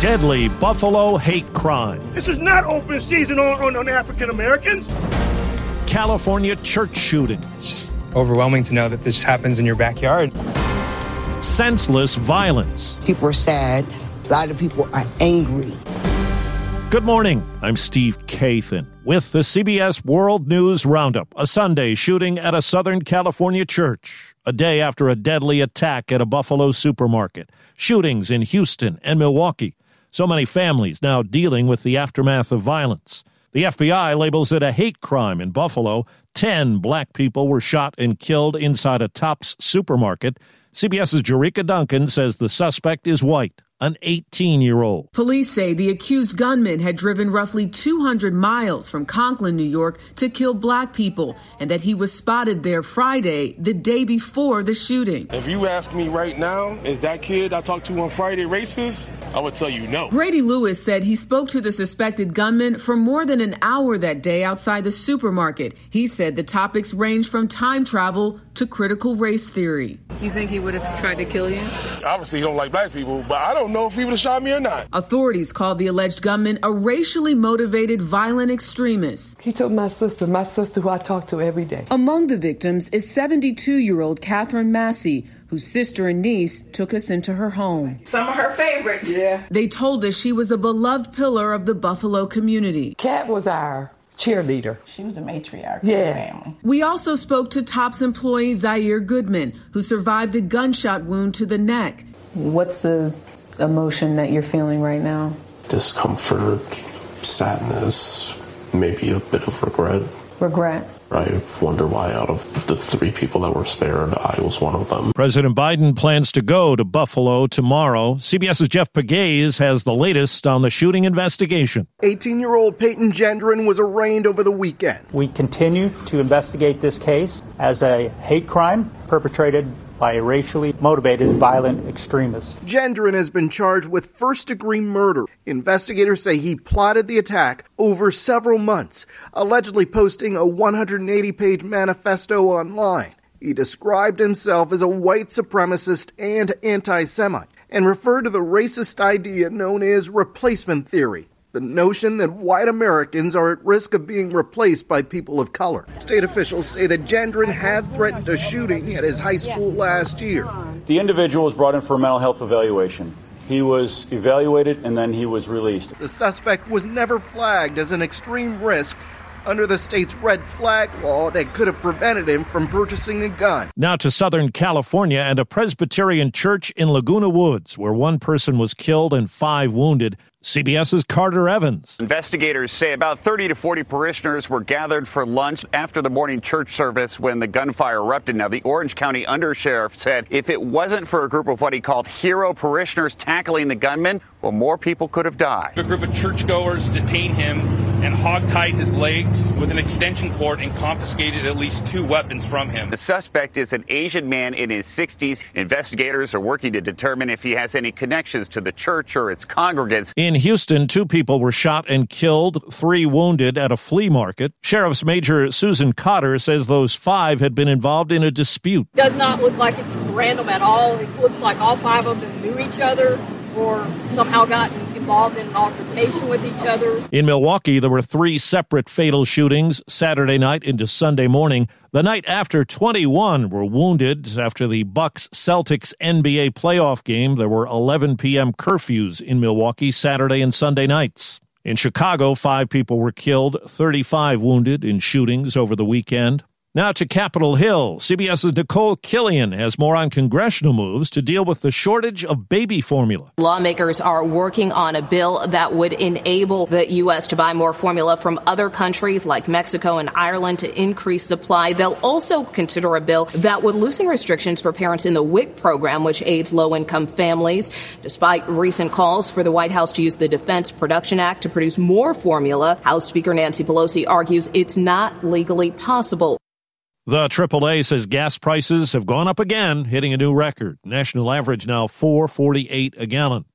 Deadly Buffalo hate crime. This is not open season on, on, on African Americans. California church shooting. It's just overwhelming to know that this happens in your backyard. Senseless violence. People are sad. A lot of people are angry. Good morning. I'm Steve Kathan with the CBS World News Roundup. A Sunday shooting at a Southern California church. A day after a deadly attack at a Buffalo supermarket. Shootings in Houston and Milwaukee. So many families now dealing with the aftermath of violence. The FBI labels it a hate crime in Buffalo. Ten black people were shot and killed inside a Tops supermarket. CBS's Jericka Duncan says the suspect is white an 18 year old. Police say the accused gunman had driven roughly 200 miles from Conklin, New York to kill black people, and that he was spotted there Friday, the day before the shooting. If you ask me right now, is that kid I talked to on Friday racist? I would tell you no. Brady Lewis said he spoke to the suspected gunman for more than an hour that day outside the supermarket. He said the topics range from time travel to critical race theory. You think he would have tried to kill you? Obviously, he don't like black people, but I don't know if he would have shot me or not. Authorities called the alleged gunman a racially motivated violent extremist. He took my sister, my sister who I talk to every day. Among the victims is 72 year old Catherine Massey, whose sister and niece took us into her home. Some of her favorites. Yeah. They told us she was a beloved pillar of the Buffalo community. Cat was our cheerleader. She was a matriarch yeah. of the family. We also spoke to TOPS employee Zaire Goodman, who survived a gunshot wound to the neck. What's the emotion that you're feeling right now? Discomfort, sadness, maybe a bit of regret. Regret. I wonder why, out of the three people that were spared, I was one of them. President Biden plans to go to Buffalo tomorrow. CBS's Jeff Pegues has the latest on the shooting investigation. 18 year old Peyton Gendron was arraigned over the weekend. We continue to investigate this case as a hate crime perpetrated by a racially motivated violent extremist. Gendron has been charged with first degree murder. Investigators say he plotted the attack over several months, allegedly posting a 180 page manifesto online. He described himself as a white supremacist and anti Semite and referred to the racist idea known as replacement theory the notion that white Americans are at risk of being replaced by people of color. State officials say that Gendron had threatened a shooting at his high school last year. The individual was brought in for a mental health evaluation. He was evaluated and then he was released. The suspect was never flagged as an extreme risk under the state's red flag law that could have prevented him from purchasing a gun. Now to Southern California and a Presbyterian church in Laguna Woods, where one person was killed and five wounded. CBS's Carter Evans. Investigators say about 30 to 40 parishioners were gathered for lunch after the morning church service when the gunfire erupted. Now, the Orange County undersheriff said if it wasn't for a group of what he called hero parishioners tackling the gunman, well, more people could have died. A group of churchgoers detained him and hogtied his legs with an extension cord and confiscated at least two weapons from him. The suspect is an Asian man in his 60s. Investigators are working to determine if he has any connections to the church or its congregants. In Houston, two people were shot and killed, three wounded at a flea market. Sheriff's Major Susan Cotter says those five had been involved in a dispute. Does not look like it's random at all. It looks like all five of them knew each other or somehow got involved in an altercation with each other. In Milwaukee, there were three separate fatal shootings Saturday night into Sunday morning. The night after, 21 were wounded after the Bucks Celtics NBA playoff game. There were 11 p.m. curfews in Milwaukee Saturday and Sunday nights. In Chicago, five people were killed, 35 wounded in shootings over the weekend. Now to Capitol Hill. CBS's Nikole Killion has more on congressional moves to deal with the shortage of baby formula. Lawmakers are working on a bill that would enable the U.S. to buy more formula from other countries like Mexico and Ireland to increase supply. They'll also consider a bill that would loosen restrictions for parents in the WIC program, which aids low income families. Despite recent calls for the White House to use the Defense Production Act to produce more formula, House Speaker Nancy Pelosi argues it's not legally possible. The AAA says gas prices have gone up again, hitting a new record. National average now 4.48 a gallon.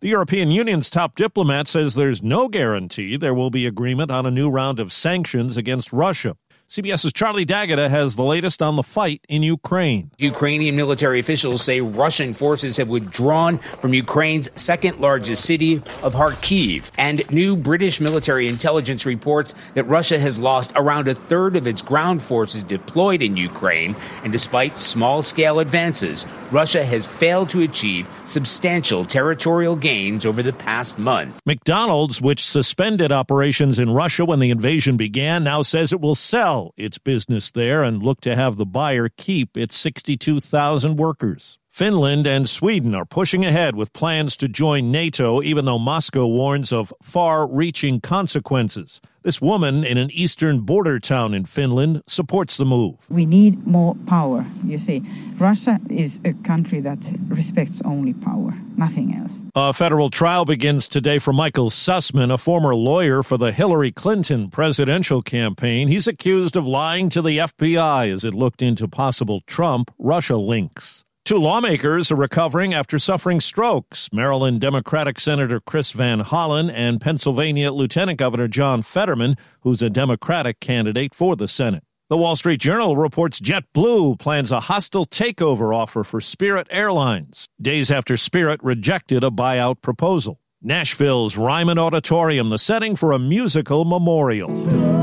The European Union's top diplomat says there's no guarantee there will be agreement on a new round of sanctions against Russia. CBS's Charlie D'Agata has the latest on the fight in Ukraine. Ukrainian military officials say Russian forces have withdrawn from Ukraine's second largest city of Kharkiv. And new British military intelligence reports that Russia has lost around a third of its ground forces deployed in Ukraine. And despite small scale advances, Russia has failed to achieve substantial territorial gains over the past month. McDonald's, which suspended operations in Russia when the invasion began, now says it will sell its business there and look to have the buyer keep its 62,000 workers. Finland and Sweden are pushing ahead with plans to join NATO, even though Moscow warns of far reaching consequences. This woman in an eastern border town in Finland supports the move. We need more power, you see. Russia is a country that respects only power, nothing else. A federal trial begins today for Michael Sussmann, a former lawyer for the Hillary Clinton presidential campaign. He's accused of lying to the FBI as it looked into possible Trump Russia links. Two lawmakers are recovering after suffering strokes. Maryland Democratic Senator Chris Van Hollen and Pennsylvania Lieutenant Governor John Fetterman, who's a Democratic candidate for the Senate. The Wall Street Journal reports JetBlue plans a hostile takeover offer for Spirit Airlines, days after Spirit rejected a buyout proposal. Nashville's Ryman Auditorium, the setting for a musical memorial.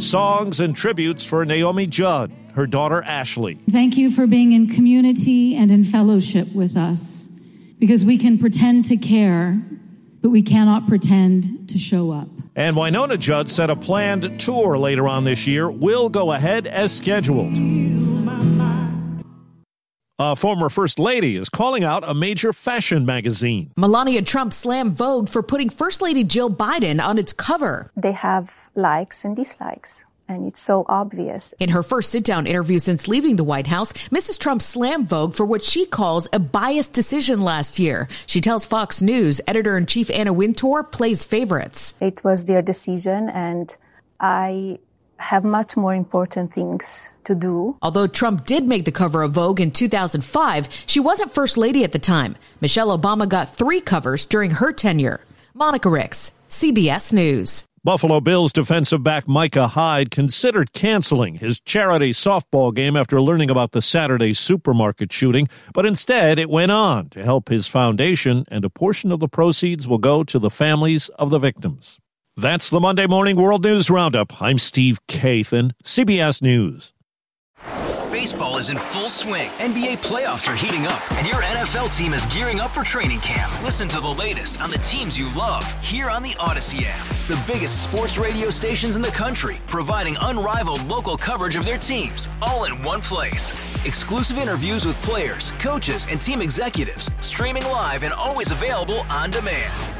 Songs and tributes for Naomi Judd, her daughter Ashley. Thank you for being in community and in fellowship with us because we can pretend to care, but we cannot pretend to show up. And Wynonna Judd said a planned tour later on this year will go ahead as scheduled. A former First Lady is calling out a major fashion magazine. Melania Trump slammed Vogue for putting First Lady Jill Biden on its cover. They have likes and dislikes and it's so obvious. In her first sit down interview since leaving the White House, Mrs. Trump slammed Vogue for what she calls a biased decision last year. She tells Fox News editor in chief Anna Wintour plays favorites. It was their decision, and I have much more important things to do. Although Trump did make the cover of Vogue in 2005, she wasn't first lady at the time. Michelle Obama got three covers during her tenure. Monica Ricks, CBS News. Buffalo Bills defensive back Micah Hyde considered canceling his charity softball game after learning about the Saturday supermarket shooting, but instead it went on to help his foundation, and a portion of the proceeds will go to the families of the victims. That's the Monday Morning World News Roundup. I'm Steve Kathan, CBS News. Baseball is in full swing. NBA playoffs are heating up, and your NFL team is gearing up for training camp. Listen to the latest on the teams you love here on the Audacy app. The biggest sports radio stations in the country, providing unrivaled local coverage of their teams, all in one place. Exclusive interviews with players, coaches, and team executives, streaming live and always available on demand.